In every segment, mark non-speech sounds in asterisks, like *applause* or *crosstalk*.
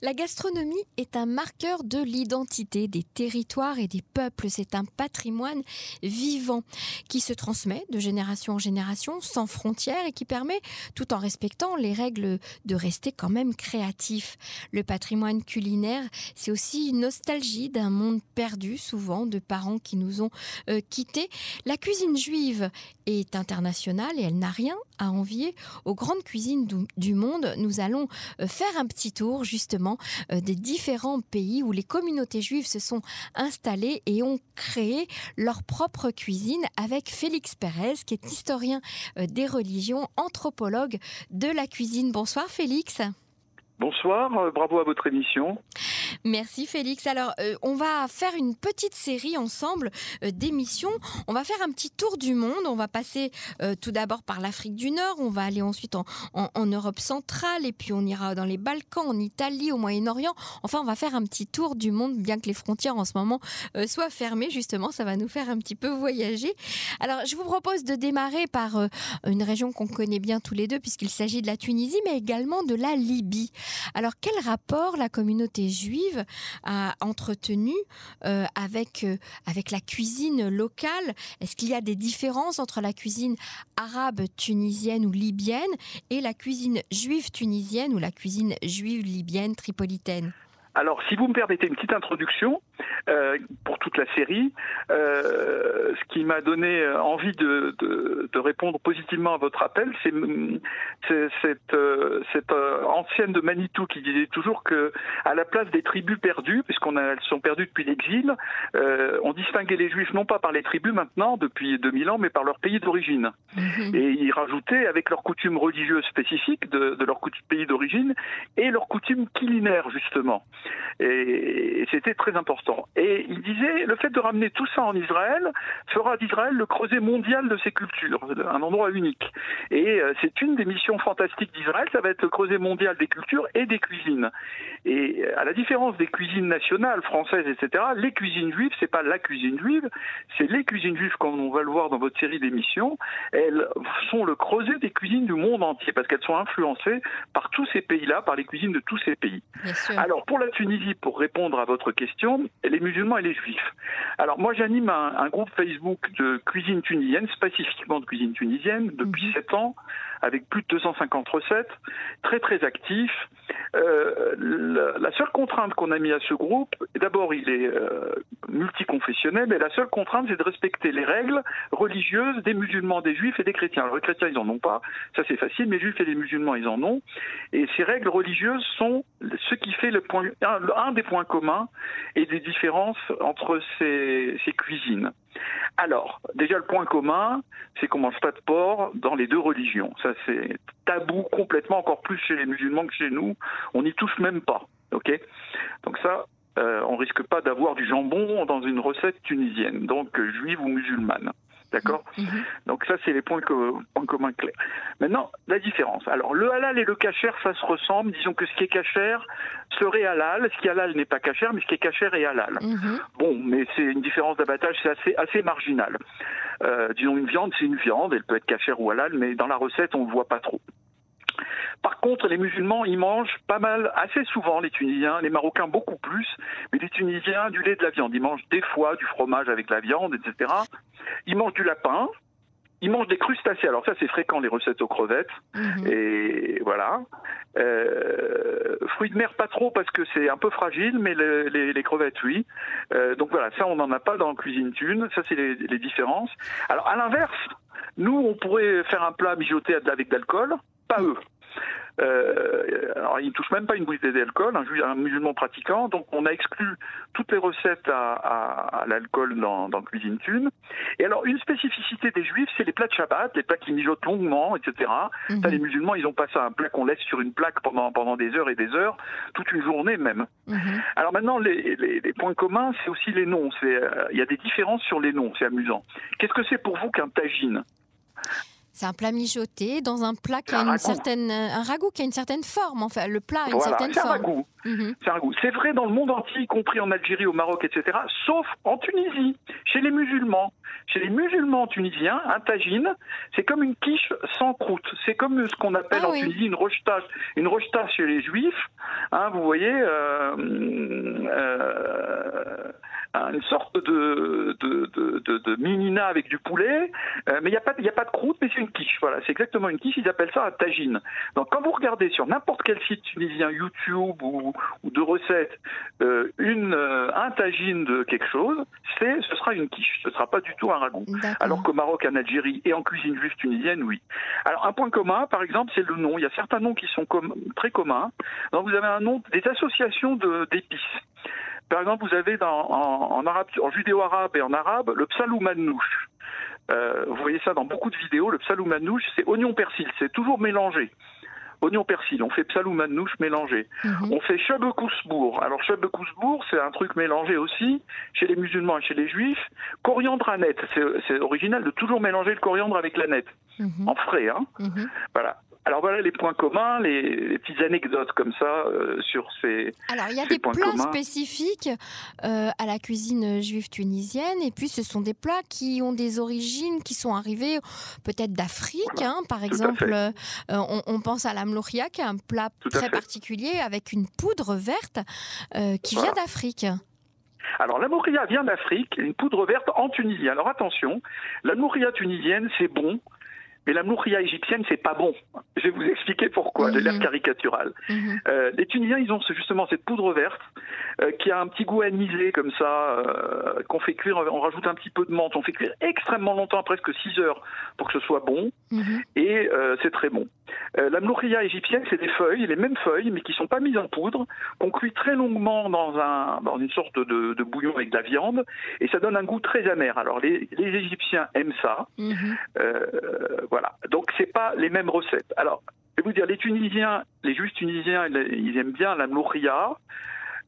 La gastronomie est un marqueur de l'identité des territoires et des peuples. C'est un patrimoine vivant qui se transmet de génération en génération sans frontières et qui permet, tout en respectant les règles, de rester quand même créatif. Le patrimoine culinaire, c'est aussi une nostalgie d'un monde perdu, souvent de parents qui nous ont euh, quittés. La cuisine juive est internationale et elle n'a rien à envier aux grandes cuisines du monde. Nous allons euh, faire un petit tour justement euh, des différents pays où les communautés juives se sont installées et ont créé leur propre cuisine avec Félix Pérez, qui est historien euh, des religions, anthropologue de la cuisine. Bonsoir Félix. Bonsoir, euh, bravo à votre émission. Merci Félix. Alors, euh, on va faire une petite série ensemble euh, d'émissions. On va faire un petit tour du monde. On va passer tout d'abord par l'Afrique du Nord. On va aller ensuite en, Europe centrale et puis on ira dans les Balkans, en Italie, au Moyen-Orient. Enfin, on va faire un petit tour du monde, bien que les frontières en ce moment soient fermées. Justement, ça va nous faire un petit peu voyager. Alors, je vous propose de démarrer par une région qu'on connaît bien tous les deux, puisqu'il s'agit de la Tunisie, mais également de la Libye. Alors quel rapport la communauté juive a entretenu euh, avec, euh, avec la cuisine locale? Est-ce qu'il y a des différences entre la cuisine arabe tunisienne ou libyenne et la cuisine juive tunisienne ou la cuisine juive libyenne tripolitaine? Alors, si vous me permettez une petite introduction euh, pour toute la série, euh, ce qui m'a donné envie de, de, répondre positivement à votre appel, c'est cette, euh, cette ancienne de Manitou qui disait toujours que, à la place des tribus perdues, puisqu'elles sont perdues depuis l'exil, on distinguait les Juifs non pas par les tribus maintenant depuis 2000 ans, mais par leur pays d'origine. Mhm. Et il rajoutait avec leurs coutumes religieuses spécifiques de, de leur pays d'origine et leurs coutumes culinaires justement. Et c'était très important. Et il disait, le fait de ramener tout ça en Israël fera d'Israël le creuset mondial de ses cultures, un endroit unique. Et euh, c'est une des missions fantastiques d'Israël, ça va être le creuset mondial des cultures et des cuisines. Et à la différence des cuisines nationales françaises, etc., les cuisines juives, c'est pas la cuisine juive, c'est les cuisines juives, comme on va le voir dans votre série d'émissions, elles sont le creuset des cuisines du monde entier, parce qu'elles sont influencées par tous ces pays-là, par les cuisines de tous ces pays. Alors pour la Tunisie, pour répondre à votre question, les musulmans et les juifs. Alors moi j'anime un, groupe Facebook de cuisine tunisienne, spécifiquement de cuisine tunisienne, depuis 7 mhm. ans, avec plus de 250 recettes, très très actif. Euh, la, seule contrainte qu'on a mis à ce groupe, d'abord il est euh, multiconfessionnel, mais la seule contrainte c'est de respecter les règles religieuses des musulmans, des juifs et des chrétiens. Alors les chrétiens ils en ont pas, ça c'est facile, mais les juifs et les musulmans ils en ont. Et ces règles religieuses sont ce qui fait le point, un, des points communs et des différences entre ces, ces cuisines. Alors, déjà le point commun, c'est qu'on mange pas de porc dans les deux religions. Ça c'est tabou complètement, encore plus chez les musulmans que chez nous. On n'y touche même pas. Donc ça, euh, on risque pas d'avoir du jambon dans une recette tunisienne, donc juive ou musulmane. D'accord mhm. Donc ça, c'est les points, communs clairs. Maintenant, la différence. Alors, le halal et le kasher, ça se ressemble. Disons que ce qui est kasher serait halal. Ce qui est halal n'est pas kasher, mais ce qui est kasher est halal. Mhm. Bon, mais c'est une différence d'abattage, c'est assez, assez marginal. Euh, disons, une viande, c'est une viande. Elle peut être kasher ou halal, mais dans la recette, on ne voit pas trop. Par contre, les musulmans, ils mangent pas mal, assez souvent, les Tunisiens, les Marocains beaucoup plus, mais les Tunisiens, du lait de la viande. Ils mangent des fois du fromage avec la viande, etc. Ils mangent du lapin, ils mangent des crustacés. Alors ça, c'est fréquent, les recettes aux crevettes. Mhm. Et voilà. Euh, fruits de mer, pas trop, parce que c'est un peu fragile, mais les, crevettes, oui. Euh, donc voilà, ça, on n'en a pas dans la cuisine thune. Ça, c'est les, les différences. Alors, à l'inverse, nous, on pourrait faire un plat mijoté avec de l'alcool pas eux. Euh, alors, ils ne touchent même pas une bouteille d'alcool, un, un, musulman pratiquant. Donc, on a exclu toutes les recettes à, l'alcool dans, dans, Cuisine Thune. Et alors, une spécificité des juifs, c'est les plats de Shabbat, les plats qui mijotent longuement, etc. Mhm. les musulmans, ils ont pas ça, un plat qu'on laisse sur une plaque pendant, pendant des heures et des heures, toute une journée même. Mhm. Alors maintenant, les, les, points communs, c'est aussi les noms. Euh, il y a des différences sur les noms, c'est amusant. Qu'est-ce que c'est pour vous qu'un tagine? C'est un plat mijoté dans un plat qui a une certaine, un ragoût qui a une certaine forme. Enfin, le plat a une certaine forme. Ragoût. Mhm. C'est un ragoût. C'est vrai dans le monde entier, y compris en Algérie, au Maroc, etc. Sauf en Tunisie, chez les musulmans. Chez les musulmans tunisiens, un tagine, c'est comme une quiche sans croûte. C'est comme ce qu'on appelle ah en Tunisie une rojta, une chez les juifs. Hein, vous voyez. Euh, euh, une sorte de, de, de, de, minina avec du poulet, euh, mais il n'y a, pas, a pas de croûte, mais c'est une quiche. Voilà, c'est exactement une quiche, ils appellent ça un tagine. Donc quand vous regardez sur n'importe quel site tunisien, YouTube ou, ou de recettes, euh, une, euh, un tagine de quelque chose, c'est, ce sera une quiche, ce ne sera pas du tout un ragoût. Alors qu'au Maroc, en Algérie et en cuisine juive tunisienne, oui. Alors un point commun, par exemple, c'est le nom. Il y a certains noms qui sont très communs. Donc vous avez un nom des associations d'épices. Par exemple, vous avez dans, en, arabe, en judéo-arabe et en arabe le psaloumannouche. Euh, vous voyez ça dans beaucoup de vidéos. Le psaloumannouche, c'est oignon persil, c'est toujours mélangé. Oignon persil, on fait psaloumannouche mélangé. Mhm. On fait chebekousbourg. Alors chebekousbourg, c'est un truc mélangé aussi chez les musulmans et chez les juifs. Coriandre à net, c'est original de toujours mélanger le coriandre avec la nette, mhm. en frais. Hein. Mhm. Voilà. Alors voilà les points communs, les, petites anecdotes comme ça euh, sur ces. Alors il y a des plats spécifiques euh, à la cuisine juive tunisienne, et puis ce sont des plats qui ont des origines qui sont arrivés peut-être d'Afrique. Hein. par exemple, euh, on, pense à la mlouria, qui est un plat très particulier avec une poudre verte qui vient d'Afrique. Alors la mouria vient d'Afrique, une poudre verte en Tunisie. Alors attention, la mouria tunisienne c'est bon, mais la mouria égyptienne, c'est pas bon. Je vais vous expliquer pourquoi, de l'air mhm. caricatural. Mhm. Euh, les Tunisiens, ils ont justement cette poudre verte euh, qui a un petit goût anisé comme ça, euh, qu'on fait cuire, on rajoute un petit peu de menthe, on fait cuire extrêmement longtemps, presque 6 heures, pour que ce soit bon, mhm. et c'est très bon. la mouria égyptienne, c'est des feuilles, les mêmes feuilles, mais qui sont pas mises en poudre, qu'on cuit très longuement dans, un, dans une sorte de, de, bouillon avec de la viande, et ça donne un goût très amer. Alors les, les Égyptiens aiment ça. Voilà voilà. Donc c'est pas les mêmes recettes. Alors, je vais vous dire, les Tunisiens, les Juifs tunisiens, ils aiment bien la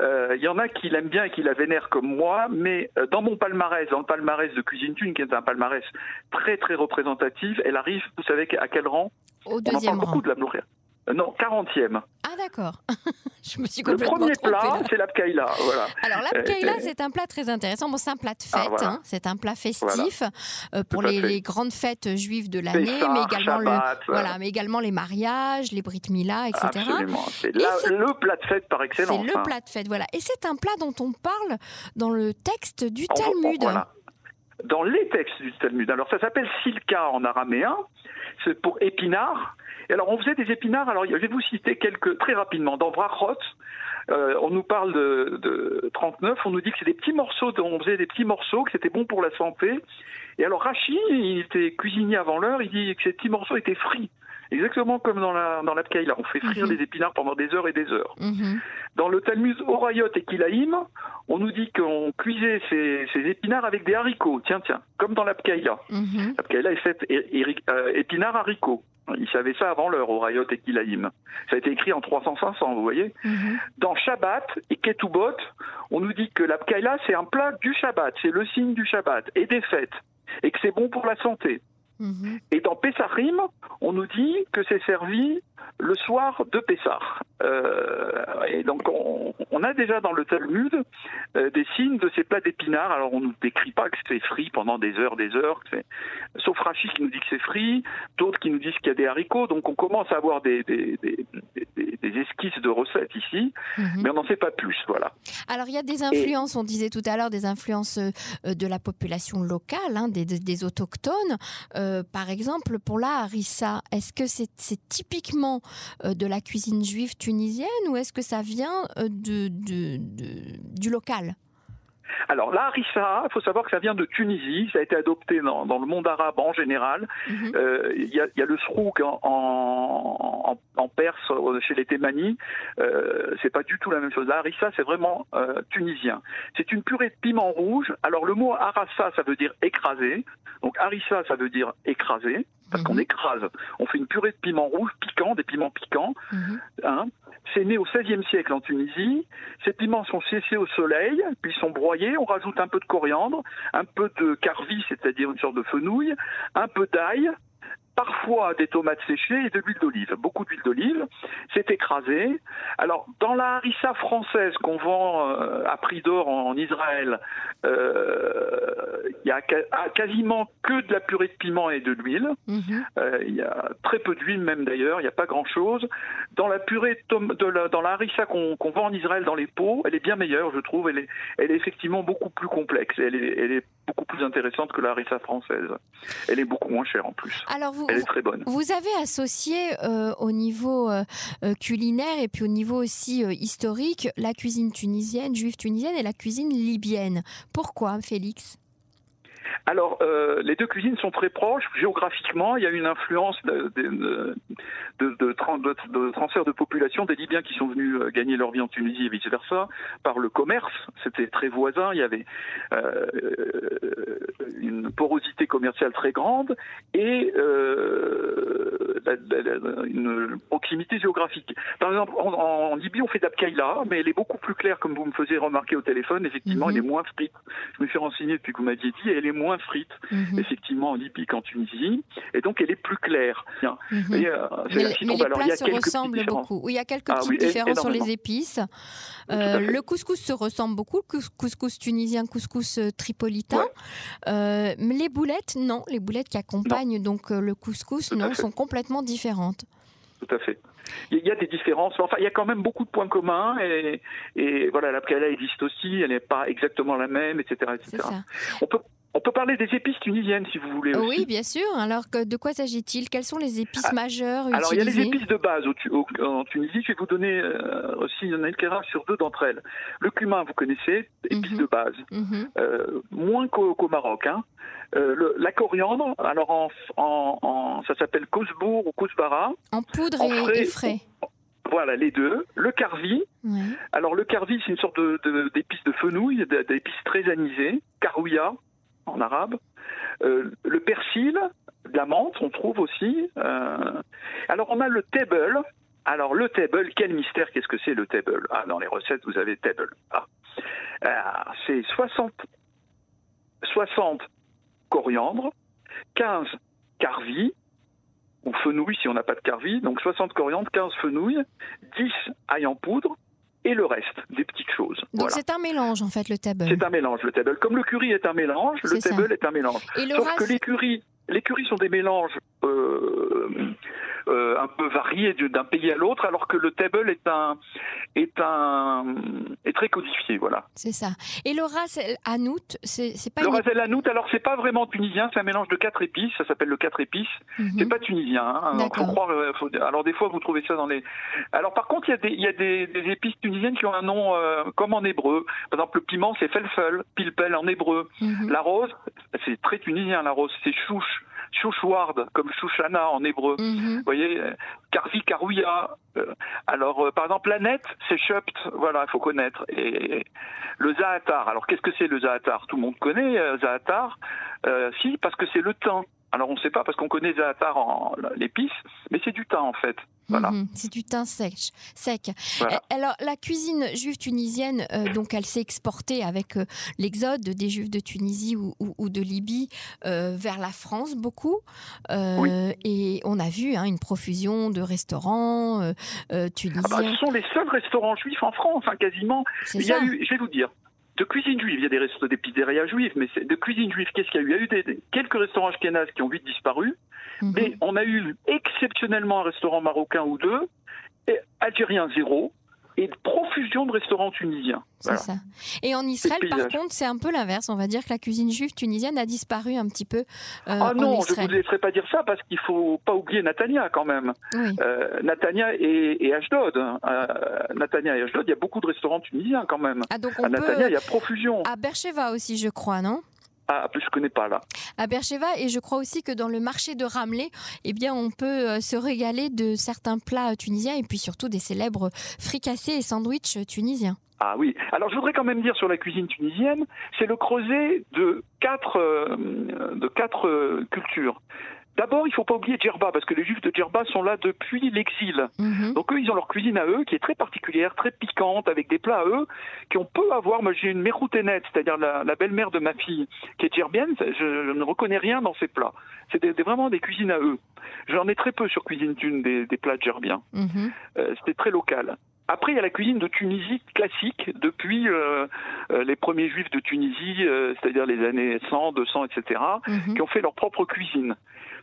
Euh, il y en a qui l'aiment bien et qui la vénèrent comme moi, mais euh, dans mon palmarès, dans le palmarès de Cuisine Thune, qui est un palmarès très très représentatif, elle arrive, vous savez à quel rang? Au deuxième On parle beaucoup de la mouria. Euh, non, 40e. Ah d'accord. *laughs* je me suis Le premier plat, c'est l'abkaïla. Voilà. Alors l'abkaïla, euh, c'est un plat très intéressant. Bon, c'est un plat de ah, fête, hein. c'est un plat festif euh, pour les, grandes fêtes juives de l'année, mais également le, voilà. mais également les mariages, les brit mila, etc. Absolument. C'est le plat de fête par excellence. C'est le hein. plat de fête, voilà. Et c'est un plat dont on parle dans le texte du Talmud. Dans les textes du Talmud. Alors ça s'appelle silka en araméen. C'est pour épinard alors, on faisait des épinards. Alors, je vais vous citer quelques très rapidement. Dans Vrachot, euh, on nous parle de, de, 39, on nous dit que c'est des petits morceaux, on faisait des petits morceaux, que c'était bon pour la santé. Et alors Rachid, il était cuisinier avant l'heure, il dit que ces petits morceaux étaient frits. Exactement comme dans la dans là, on fait frire mhm. des épinards pendant des heures et des heures. Mhm. Dans le Talmud Orayot et Kilaïm, on nous dit qu'on cuisait ces, épinards avec des haricots. Tiens, tiens, comme dans l'Apkaïla. Mm L'Apkaïla est faite euh, épinards haricots. Ils savaient ça avant l'heure, Orayot et Kilaïm. Ça a été écrit en 300-500, vous voyez. Mhm. Dans Shabbat et Ketubot, on nous dit que l'Apkaïla, c'est un plat du Shabbat, c'est le signe du Shabbat et des fêtes, et que c'est bon pour la santé. Mhm. Et dans Pessarim, on nous dit que c'est servi le soir de Pessah. Euh, et donc, on, a déjà dans le Talmud euh, des signes de ces plats d'épinards. Alors, on ne nous décrit pas que c'est frit pendant des heures, des heures. Sauf Rachid qui nous dit que c'est frit, d'autres qui nous disent qu'il y a des haricots. Donc, on commence à avoir des, des, esquisses de recettes ici, mhm. mais on n'en sait pas plus. Voilà. Alors, il y a des influences, on disait tout à l'heure, des influences euh, de la population locale, hein, des, autochtones. par exemple, pour la harissa, est-ce que c'est typiquement euh, de la cuisine juive tunisienne ou est-ce que ça vient euh, de, du local? Alors la harissa, il faut savoir que ça vient de Tunisie, ça a été adopté dans, le monde arabe en général. Mhm. Euh, il y, a, le srouk en, Perse, chez les Thémani, euh, c'est pas du tout la même chose. La harissa, c'est vraiment tunisien. C'est une purée de piment rouge. Alors le mot harassa, ça veut dire écraser. Donc harissa, ça veut dire écraser parce qu'on mhm. écrase. On fait une purée de piments rouges piquants, des piments piquants. Mhm. Hein. C'est né au XVIe siècle en Tunisie. Ces piments sont séchés au soleil, puis ils sont broyés. On rajoute un peu de coriandre, un peu de carvi, c'est-à-dire une sorte de fenouil, un peu d'ail, parfois des tomates séchées et de l'huile d'olive, beaucoup d'huile d'olive. C'est écrasé. Alors, dans la harissa française qu'on vend euh, à prix d'or en, Israël, euh, il y a ah, quasiment que de la purée de piment et de l'huile. Mhm. Euh, il y a très peu d'huile même d'ailleurs, il n'y a pas grand-chose. Dans la purée de, la, dans la harissa qu'on vend en Israël dans les pots, elle est bien meilleure, je trouve. Elle est, elle est effectivement beaucoup plus complexe. Elle est, elle est beaucoup plus intéressante que la harissa française. Elle est beaucoup moins chère en plus. Alors vous, elle est très bonne. Vous avez associé euh, au niveau euh, euh, culinaire et puis au niveau aussi historique la cuisine tunisienne, juive tunisienne et la cuisine libyenne. Pourquoi, Félix? Alors, euh, les deux cuisines sont très proches géographiquement. Il y a une influence de, de, de, de, transfert de population des Libyens qui sont venus euh, gagner leur vie en Tunisie et vice versa par le commerce. C'était très voisin. Il y avait euh, une porosité commerciale très grande et euh, une proximité géographique. Par exemple, en, Libye, on fait d'Abkaïla, mais elle est beaucoup plus claire, comme vous me faisiez remarquer au téléphone. Effectivement, mhm. elle est moins frite. Je me suis renseigné depuis que vous m'aviez dit, elle est moins frite, mhm. effectivement, en Libye qu'en Tunisie, et donc elle est plus claire. Mhm. mais, les plats se ressemblent beaucoup. Oui, il y a quelques ah petites différences sur les épices. Euh, le couscous se ressemble beaucoup, couscous tunisien, couscous euh, tripolitain. Euh, les boulettes, non. Les boulettes qui accompagnent donc le couscous, non, sont complètement différentes. Tout à fait. Il y a des différences. Enfin, il y a quand même beaucoup de points communs et, et voilà, la existe aussi. Elle n'est pas exactement la même, etc., etc. On peut on peut parler des épices tunisiennes si vous voulez. Oui, bien sûr. Alors, de quoi s'agit-il? Quelles sont les épices ah, majeures utilisées Alors, il y a les épices de base en Tunisie. Je vais vous donner euh, aussi un éclairage sur deux d'entre elles. Le cumin, vous connaissez, épice mhm. de base. Mhm. Euh, moins qu'au Maroc. Hein. Euh, la coriandre, alors en, ça s'appelle kousbour ou kousbara. En poudre et, frais. Voilà, les deux. Le carvi. Alors, le carvi, c'est une sorte d'épice de, de fenouil, d'épices très anisées. Karouya, en arabe. Euh, le persil, de la menthe, on trouve aussi. Euh, alors on a le table. Alors le table, quel mystère, qu'est-ce que c'est le table? Ah, dans les recettes, vous avez table. Ah. Euh, c'est 60, 60 coriandre, 15 carvi, ou fenouil si on n'a pas de carvi, donc 60 coriandre, 15 fenouil, 10 ail en poudre, et le reste, des petites choses. Donc c'est un mélange en fait le table. C'est un mélange le table. Comme le curry est un mélange, le table est un mélange. Et le Sauf que les curry, les currys sont des mélanges euh, euh, un peu variés d'un pays à l'autre, alors que le table est un est un très codifié, voilà. C'est ça. Et le ras el hanout, c'est pas le ras el hanout. Alors c'est pas vraiment tunisien, c'est un mélange de quatre épices. Ça s'appelle le quatre épices. Mhm. C'est pas tunisien. Hein. Faut croire. Euh, alors des fois vous trouvez ça dans les. Alors par contre il y a des il y a des, épices tunisiennes qui ont un nom comme en hébreu. Par exemple le piment c'est felfel, pilpel en hébreu. Mhm. La rose c'est très tunisien la rose, c'est chouche. Chouchouard, comme Chouchana en hébreu. Mhm. Vous voyez, Karvi, Karouya. Euh, alors, euh, par exemple, la net, c'est Shupt, voilà, il faut connaître. Et le Zaatar, alors qu'est-ce que c'est le Zaatar? Tout le monde connaît euh, Zaatar. si, parce que c'est le temps. Alors on ne sait pas parce qu'on connaît Zaatar en l'épice, mais c'est du thym en fait. Voilà. Mhm, c'est du thym sec. sec. Euh, alors la cuisine juive tunisienne, euh, donc elle s'est exportée avec euh, l'exode des juifs de Tunisie ou, de Libye vers la France beaucoup. Et on a vu hein, une profusion de restaurants tunisiens. Ah bah, ce sont les seuls restaurants juifs en France, hein, quasiment. Il y a eu, je vais vous dire, de cuisine juive, il y a des, restos, des pizzerias juives, mais de cuisine juive, qu'est-ce qu'il y a eu? Il y a eu des, quelques restaurants ashkénazes qui ont vite disparu, mhm. mais on a eu exceptionnellement un restaurant marocain ou deux, et algérien zéro, et profusion de restaurants tunisiens. C'est ça. Et en Israël, par contre, c'est un peu l'inverse. On va dire que la cuisine juive tunisienne a disparu un petit peu. Euh, ah non, je ne vous laisserai pas dire ça parce qu'il faut pas oublier Natania quand même. Euh, Natania et, Ashdod. Hein. Euh, Natania et Ashdod, il y a beaucoup de restaurants tunisiens quand même. Ah, donc on à Natania, il y a profusion. À Bercheva aussi, je crois, non? Ah, je ne connais pas là. À Bercheva, et je crois aussi que dans le marché de Ramleh, eh bien, on peut euh, se régaler de certains plats tunisiens et puis surtout des célèbres fricassés et sandwichs tunisiens. Ah oui. Alors je voudrais quand même dire sur la cuisine tunisienne, c'est le creuset de quatre, euh, de quatre euh, cultures D'abord, il ne faut pas oublier Djerba, parce que les Juifs de Djerba sont là depuis l'exil. Mhm. Donc eux, ils ont leur cuisine à eux, qui est très particulière, très piquante, avec des plats à eux, qu'on peut avoir. Moi, j'ai une mérouténette, c'est-à-dire la, la belle-mère de ma fille, qui est djerbienne. Je, je ne reconnais rien dans ces plats. C'est des- des- vraiment des cuisines à eux. J'en ai très peu sur Cuisine des, des plats djerbiens. Mhm. Euh, C'était très local. Après, il y a la cuisine de Tunisie classique, depuis euh, euh, les premiers juifs de Tunisie, euh, c'est-à-dire les années 100, 200, etc., Mhm. qui ont fait leur propre cuisine.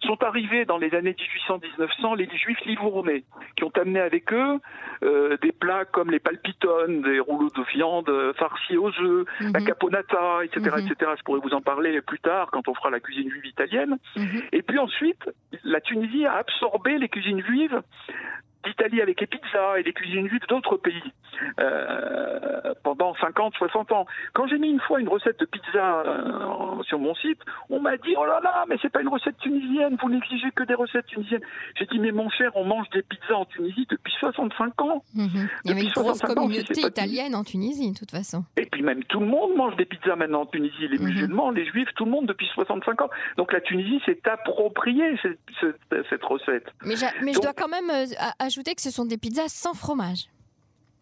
Sont arrivés dans les années 1800-1900 les juifs livournais, qui ont amené avec eux euh, des plats comme les palpitones, des rouleaux de viande euh, farcis aux œufs, la Mhm. caponata, etc., Mhm. etc. Je pourrais vous en parler plus tard quand on fera la cuisine juive italienne. Mhm. Et puis ensuite, la Tunisie a absorbé les cuisines juives d'Italie avec les pizzas et les cuisines juives d'autres pays euh, pendant 50, 60 ans. Quand j'ai mis une fois une recette de pizza euh, sur mon site, on m'a dit oh là là, mais c'est pas une recette tunisienne, vous n'exigez que des recettes tunisiennes. J'ai dit mais mon cher, on mange des pizzas en Tunisie depuis 65 ans. Mhm. Il y avait une grosse 65 ans, si communauté pas italienne en Tunisie, de toute façon. Et puis même tout le monde mange des pizzas maintenant en Tunisie, les Mhm. musulmans, les juifs, tout le monde depuis 65 ans. Donc la Tunisie s'est appropriée cette, cette- cette recette. Mais, mais je dois quand même euh, a- ajouter que ce sont des pizzas sans fromage.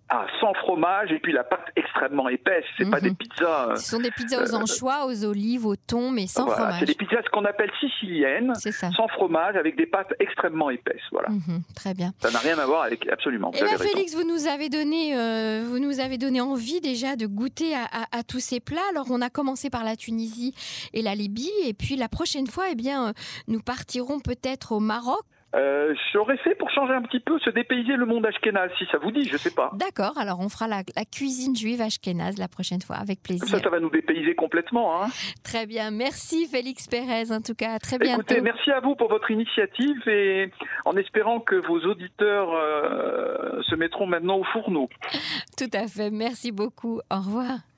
Ah, sans fromage et puis la pâte extrêmement épaisse. C'est pas Mhm. des pizzas. euh, Ce sont des pizzas aux anchois, aux olives, au thon, mais sans voilà, fromage. c'est des pizzas ce qu'on appelle siciliennes, sans fromage, avec des pâtes extrêmement épaisses. Voilà. Mhm, Très bien. Ça n'a rien à voir avec absolument. Vous Eh bien, avez raison. Félix, vous nous avez donné, euh, vous nous avez donné envie déjà de goûter à, à- à tous ces plats. Alors, on a commencé par la Tunisie et la Libye, et puis la prochaine fois, eh bien, euh, nous partirons peut-être au Maroc. Euh, J'aurais fait pour changer un petit peu, se dépayser le monde ashkénaze, si ça vous dit, je sais pas. D'accord. Alors, on fera la, la cuisine juive ashkénaze la prochaine fois, avec plaisir. ça, ça va nous dépayser complètement. Hein. Très bien. Merci, Félix Pérez. En tout cas, à très bientôt. Écoutez, merci à vous pour votre initiative et en espérant que vos auditeurs euh, se mettront maintenant au fourneau. Tout à fait. Merci beaucoup. Au revoir.